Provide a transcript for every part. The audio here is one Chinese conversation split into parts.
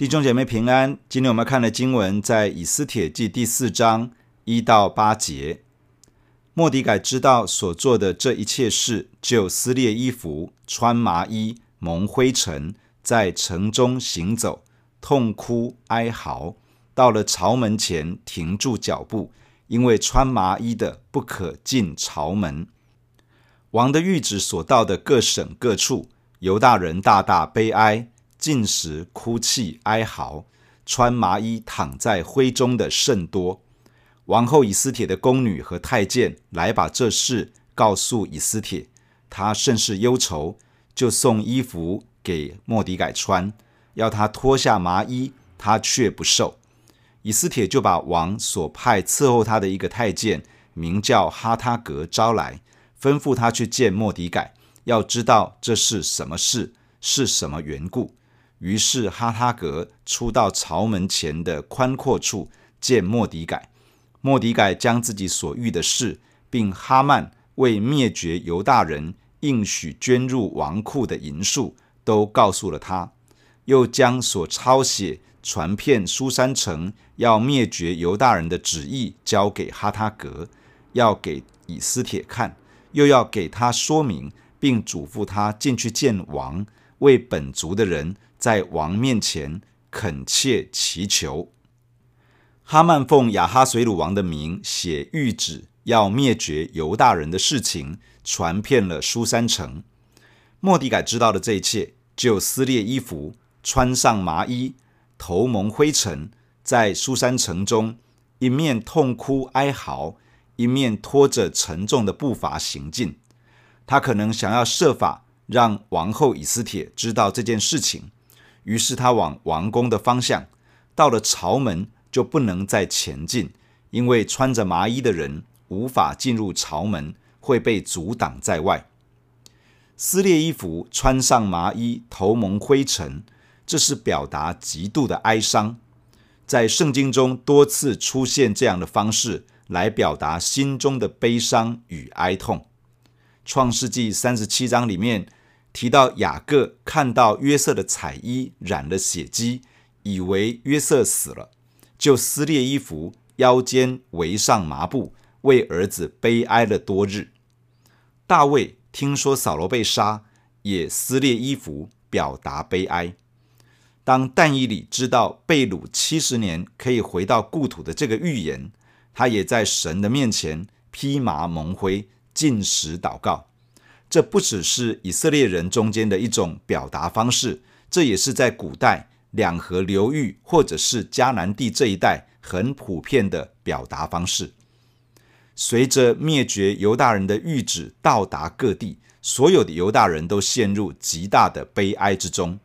弟兄姐妹平安。今天我们看的经文在以斯帖记第四章一到八节。莫底改知道所做的这一切事，就撕裂衣服，穿麻衣，蒙灰尘，在城中行走，痛哭哀嚎。到了朝门前，停住脚步，因为穿麻衣的不可进朝门。王的谕旨所到的各省各处，犹大人大大悲哀。禁食、哭泣、哀嚎，穿麻衣躺在灰中的甚多。王后以斯帖的宫女和太监来把这事告诉以斯帖，他甚是忧愁，就送衣服给莫迪改穿，要他脱下麻衣，他却不受。以斯帖就把王所派伺候他的一个太监，名叫哈他格招来，吩咐他去见莫迪改，要知道这是什么事，是什么缘故。于是哈他格出到朝门前的宽阔处见莫迪改。莫迪改将自己所遇的事，并哈曼为灭绝犹大人应许捐入王库的银数，都告诉了他。又将所抄写传遍书珊城要灭绝犹大人的旨意交给哈他格，要给以斯帖看，又要给他说明，并嘱咐他进去见王，为本族的人。在王面前恳切祈求。哈曼奉亚哈随鲁王的名写谕旨，要灭绝犹大人的事情，传遍了苏三城。莫迪改知道了这一切，就撕裂衣服，穿上麻衣，头蒙灰尘，在苏三城中一面痛哭哀嚎，一面拖着沉重的步伐行进。他可能想要设法让王后以斯帖知道这件事情。于是他往王宫的方向，到了朝门就不能再前进，因为穿着麻衣的人无法进入朝门，会被阻挡在外。撕裂衣服，穿上麻衣，头蒙灰尘，这是表达极度的哀伤。在圣经中多次出现这样的方式来表达心中的悲伤与哀痛。创世纪三十七章里面。提到雅各看到约瑟的彩衣染了血迹，以为约瑟死了，就撕裂衣服，腰间围上麻布，为儿子悲哀了多日。大卫听说扫罗被杀，也撕裂衣服，表达悲哀。当但以理知道被掳七十年可以回到故土的这个预言，他也在神的面前披麻蒙灰，进食祷告。这不只是以色列人中间的一种表达方式，这也是在古代两河流域或者是迦南地这一带很普遍的表达方式。随着灭绝犹大人的谕旨到达各地，所有的犹大人都陷入极大的悲哀之中。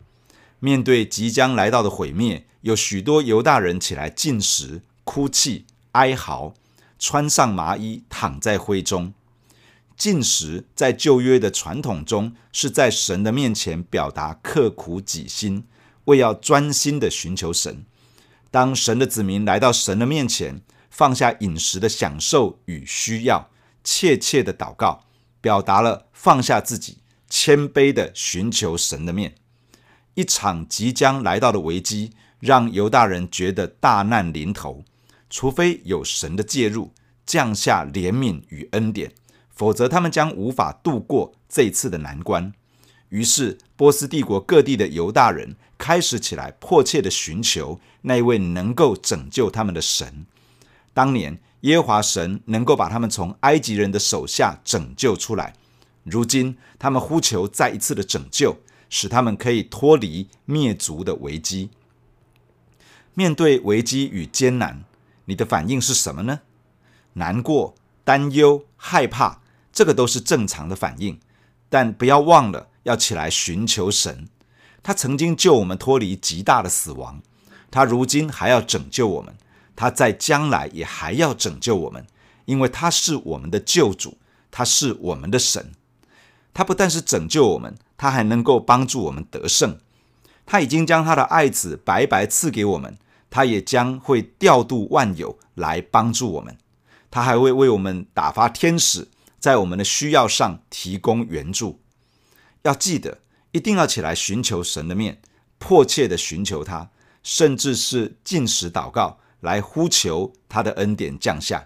面对即将来到的毁灭，有许多犹大人起来禁食、哭泣、哀嚎，穿上麻衣，躺在灰中。禁食在旧约的传统中，是在神的面前表达刻苦己心，为要专心的寻求神。当神的子民来到神的面前，放下饮食的享受与需要，切切的祷告，表达了放下自己，谦卑的寻求神的面。一场即将来到的危机，让犹大人觉得大难临头，除非有神的介入，降下怜悯与恩典。否则，他们将无法度过这一次的难关。于是，波斯帝国各地的犹大人开始起来，迫切的寻求那一位能够拯救他们的神。当年，耶和华神能够把他们从埃及人的手下拯救出来。如今，他们呼求再一次的拯救，使他们可以脱离灭族的危机。面对危机与艰难，你的反应是什么呢？难过、担忧、害怕。这个都是正常的反应，但不要忘了要起来寻求神。他曾经救我们脱离极大的死亡，他如今还要拯救我们，他在将来也还要拯救我们，因为他是我们的救主，他是我们的神。他不但是拯救我们，他还能够帮助我们得胜。他已经将他的爱子白白赐给我们，他也将会调度万有来帮助我们。他还会为我们打发天使。在我们的需要上提供援助，要记得一定要起来寻求神的面，迫切的寻求他。甚至是禁食祷告，来呼求他的恩典降下。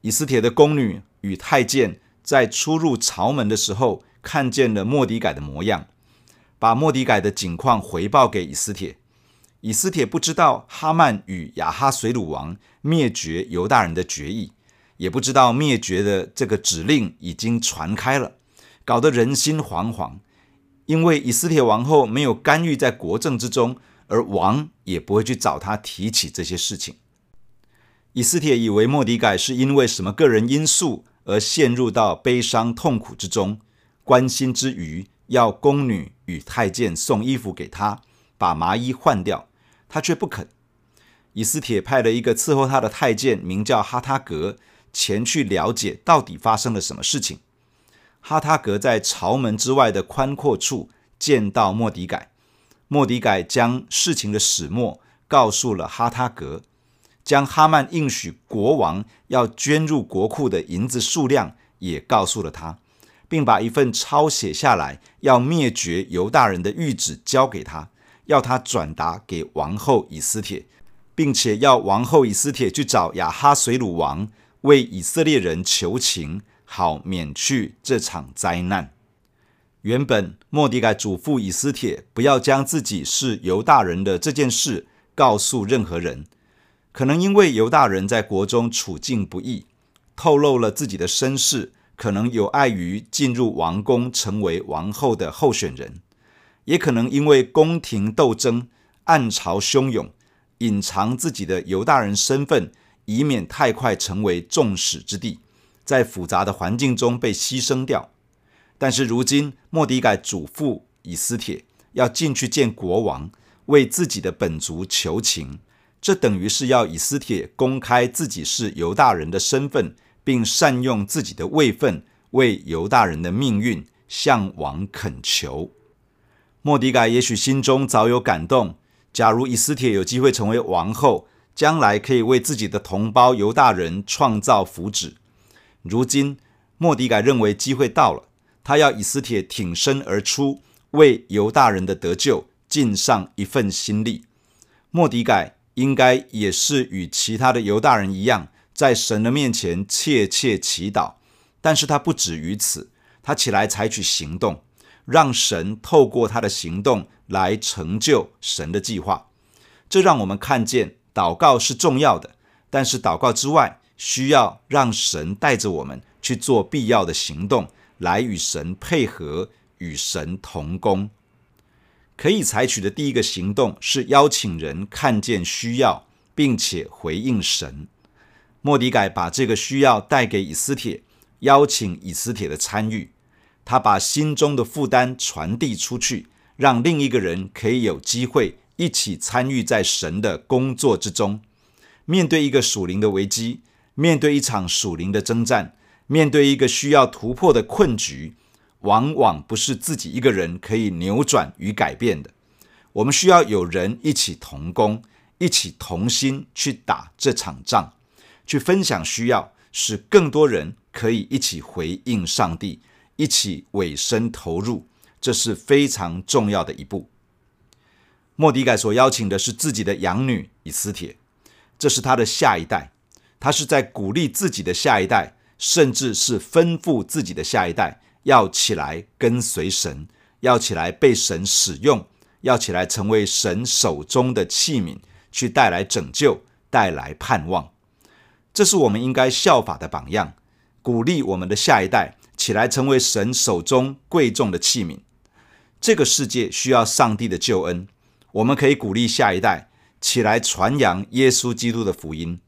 以斯帖的宫女与太监在出入朝门的时候，看见了莫底改的模样，把莫底改的景况回报给以斯帖。以斯帖不知道哈曼与亚哈随鲁王灭绝犹大人的决议，也不知道灭绝的这个指令已经传开了，搞得人心惶惶。因为以斯帖王后没有干预在国政之中，而王也不会去找他提起这些事情。以斯帖以为末底改是因为什么个人因素而陷入到悲伤痛苦之中，关心之余要宫女与太监送衣服给他，把麻衣换掉，他却不肯。以斯帖派了一个伺候他的太监，名叫哈他格，前去了解到底发生了什么事情。哈他格在朝门之外的宽阔处见到莫迪改，莫迪改将事情的始末告诉了哈他格。将哈曼应许国王要捐入国库的银子数量也告诉了他，并把一份抄写下来要灭绝犹大人的谕旨交给他，要他转达给王后以斯帖，并且要王后以斯帖去找亚哈随鲁王为以色列人求情，好免去这场灾难。原本莫迪改嘱咐以斯帖不要将自己是犹大人的这件事告诉任何人。可能因为犹大人在国中处境不易，透露了自己的身世，可能有碍于进入王宫成为王后的候选人；也可能因为宫廷斗争、暗潮汹涌，隐藏自己的犹大人身份，以免太快成为众矢之的，在复杂的环境中被牺牲掉。但是如今，莫迪改嘱咐以斯帖要进去见国王，为自己的本族求情。这等于是要以斯帖公开自己是犹大人的身份，并善用自己的位分，为犹大人的命运向王恳求。莫迪改也许心中早有感动，假如以斯帖有机会成为王后，将来可以为自己的同胞犹大人创造福祉。如今莫迪改认为机会到了，他要以斯帖挺身而出，为犹大人的得救尽上一份心力。莫迪改。应该也是与其他的犹大人一样，在神的面前切切祈祷。但是他不止于此，他起来采取行动，让神透过他的行动来成就神的计划。这让我们看见，祷告是重要的，但是祷告之外，需要让神带着我们去做必要的行动，来与神配合，与神同工。可以采取的第一个行动是邀请人看见需要，并且回应神。莫迪改把这个需要带给以斯帖，邀请以斯帖的参与。他把心中的负担传递出去，让另一个人可以有机会一起参与在神的工作之中。面对一个属灵的危机，面对一场属灵的征战，面对一个需要突破的困局。往往不是自己一个人可以扭转与改变的，我们需要有人一起同工，一起同心去打这场仗，去分享需要，使更多人可以一起回应上帝，一起委身投入，这是非常重要的一步。莫迪改所邀请的是自己的养女以斯帖，这是他的下一代，他是在鼓励自己的下一代，甚至是吩咐自己的下一代。要起来跟随神，要起来被神使用，要起来成为神手中的器皿，去带来拯救，带来盼望。这是我们应该效法的榜样，鼓励我们的下一代起来成为神手中贵重的器皿。这个世界需要上帝的救恩，我们可以鼓励下一代起来传扬耶稣基督的福音。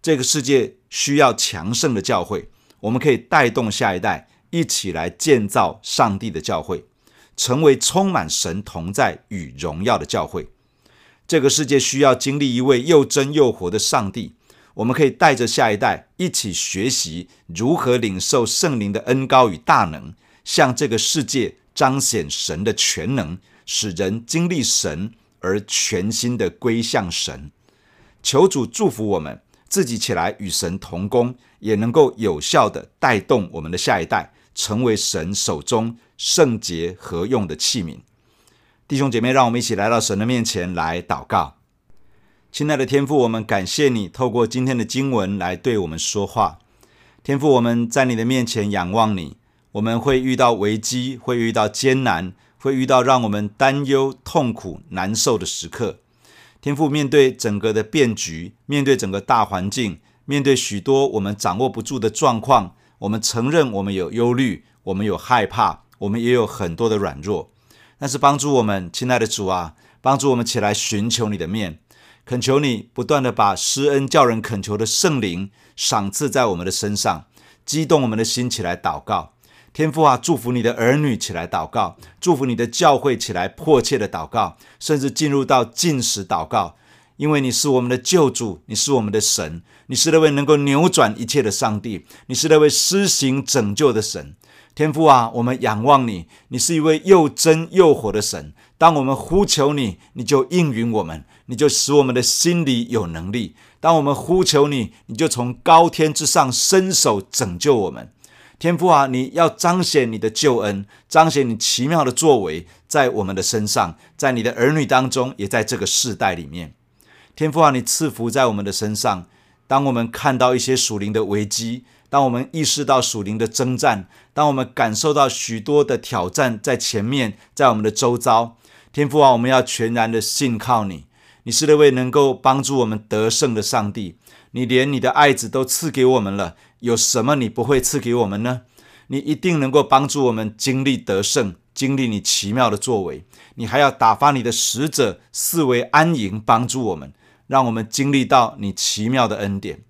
这个世界需要强盛的教会，我们可以带动下一代。一起来建造上帝的教会，成为充满神同在与荣耀的教会。这个世界需要经历一位又真又活的上帝。我们可以带着下一代一起学习如何领受圣灵的恩膏与大能，向这个世界彰显神的全能，使人经历神而全心的归向神。求主祝福我们，自己起来与神同工，也能够有效地带动我们的下一代。成为神手中圣洁合用的器皿。弟兄姐妹，让我们一起来到神的面前来祷告。亲爱的天父，我们感谢你透过今天的经文来对我们说话。天父，我们在你的面前仰望你。我们会遇到危机，会遇到艰难，会遇到让我们担忧、痛苦、难受的时刻。天父，面对整个的变局，面对整个大环境，面对许多我们掌握不住的状况，我们承认我们有忧虑，我们有害怕，我们也有很多的软弱。但是帮助我们，亲爱的主啊，帮助我们起来寻求你的面，恳求你不断地把施恩叫人恳求的圣灵赏赐在我们的身上，激动我们的心起来祷告。天父啊，祝福你的儿女起来祷告，祝福你的教会起来迫切的祷告，甚至进入到进食祷告，因为你是我们的救主，你是我们的神，你是那位能够扭转一切的上帝，你是那位施行拯救的神。天父啊，我们仰望你，你是一位又真又活的神。当我们呼求你，你就应允我们，你就使我们的心里有能力。当我们呼求你，你就从高天之上伸手拯救我们。天父啊，你要彰显你的救恩，彰显你奇妙的作为在我们的身上，在你的儿女当中，也在这个世代里面。天父啊，你赐福在我们的身上。当我们看到一些属灵的危机，当我们意识到属灵的征战，当我们感受到许多的挑战在前面，在我们的周遭，天父啊，我们要全然的信靠你。你是那位能够帮助我们得胜的上帝。你连你的爱子都赐给我们了，有什么你不会赐给我们呢？你一定能够帮助我们经历得胜，经历你奇妙的作为。你还要打发你的使者四围安营，帮助我们，让我们经历到你奇妙的恩典。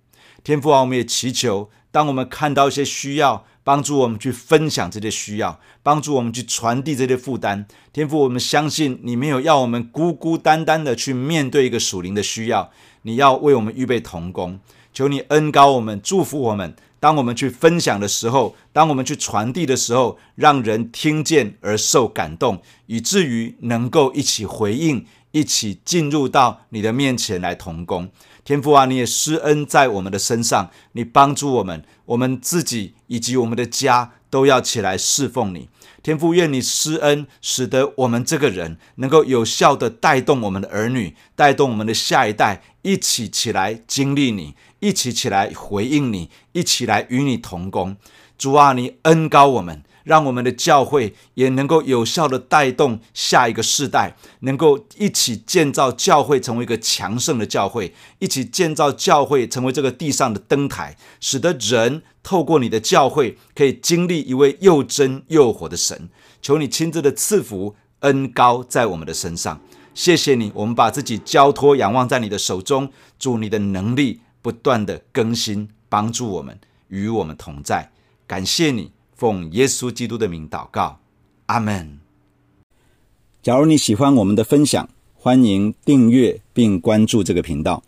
天父啊，我们也祈求。当我们看到一些需要，帮助我们去分享这些需要，帮助我们去传递这些负担。天父，我们相信你没有要我们孤孤单单的去面对一个属灵的需要，你要为我们预备同工。求你恩高我们，祝福我们。当我们去分享的时候，当我们去传递的时候，让人听见而受感动，以至于能够一起回应，一起进入到你的面前来同工。天父啊，你也施恩在我们的身上，你帮助我们，我们自己以及我们的家都要起来侍奉你。天父，愿你施恩，使得我们这个人能够有效地带动我们的儿女，带动我们的下一代，一起起来经历你，一起起来回应你，一起来与你同工。主啊，你恩高我们。让我们的教会也能够有效地带动下一个世代，能够一起建造教会成为一个强盛的教会，一起建造教会成为这个地上的灯台，使得人透过你的教会可以经历一位又真又活的神。求你亲自的赐福恩膏在我们的身上，谢谢你，我们把自己交托仰望在你的手中，祝你的能力不断地更新，帮助我们，与我们同在，感谢你。奉耶稣基督的名祷告，阿门。假如你喜欢我们的分享，欢迎订阅并关注这个频道。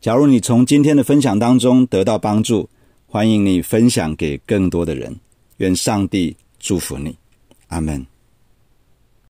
假如你从今天的分享当中得到帮助，欢迎你分享给更多的人。愿上帝祝福你，阿门。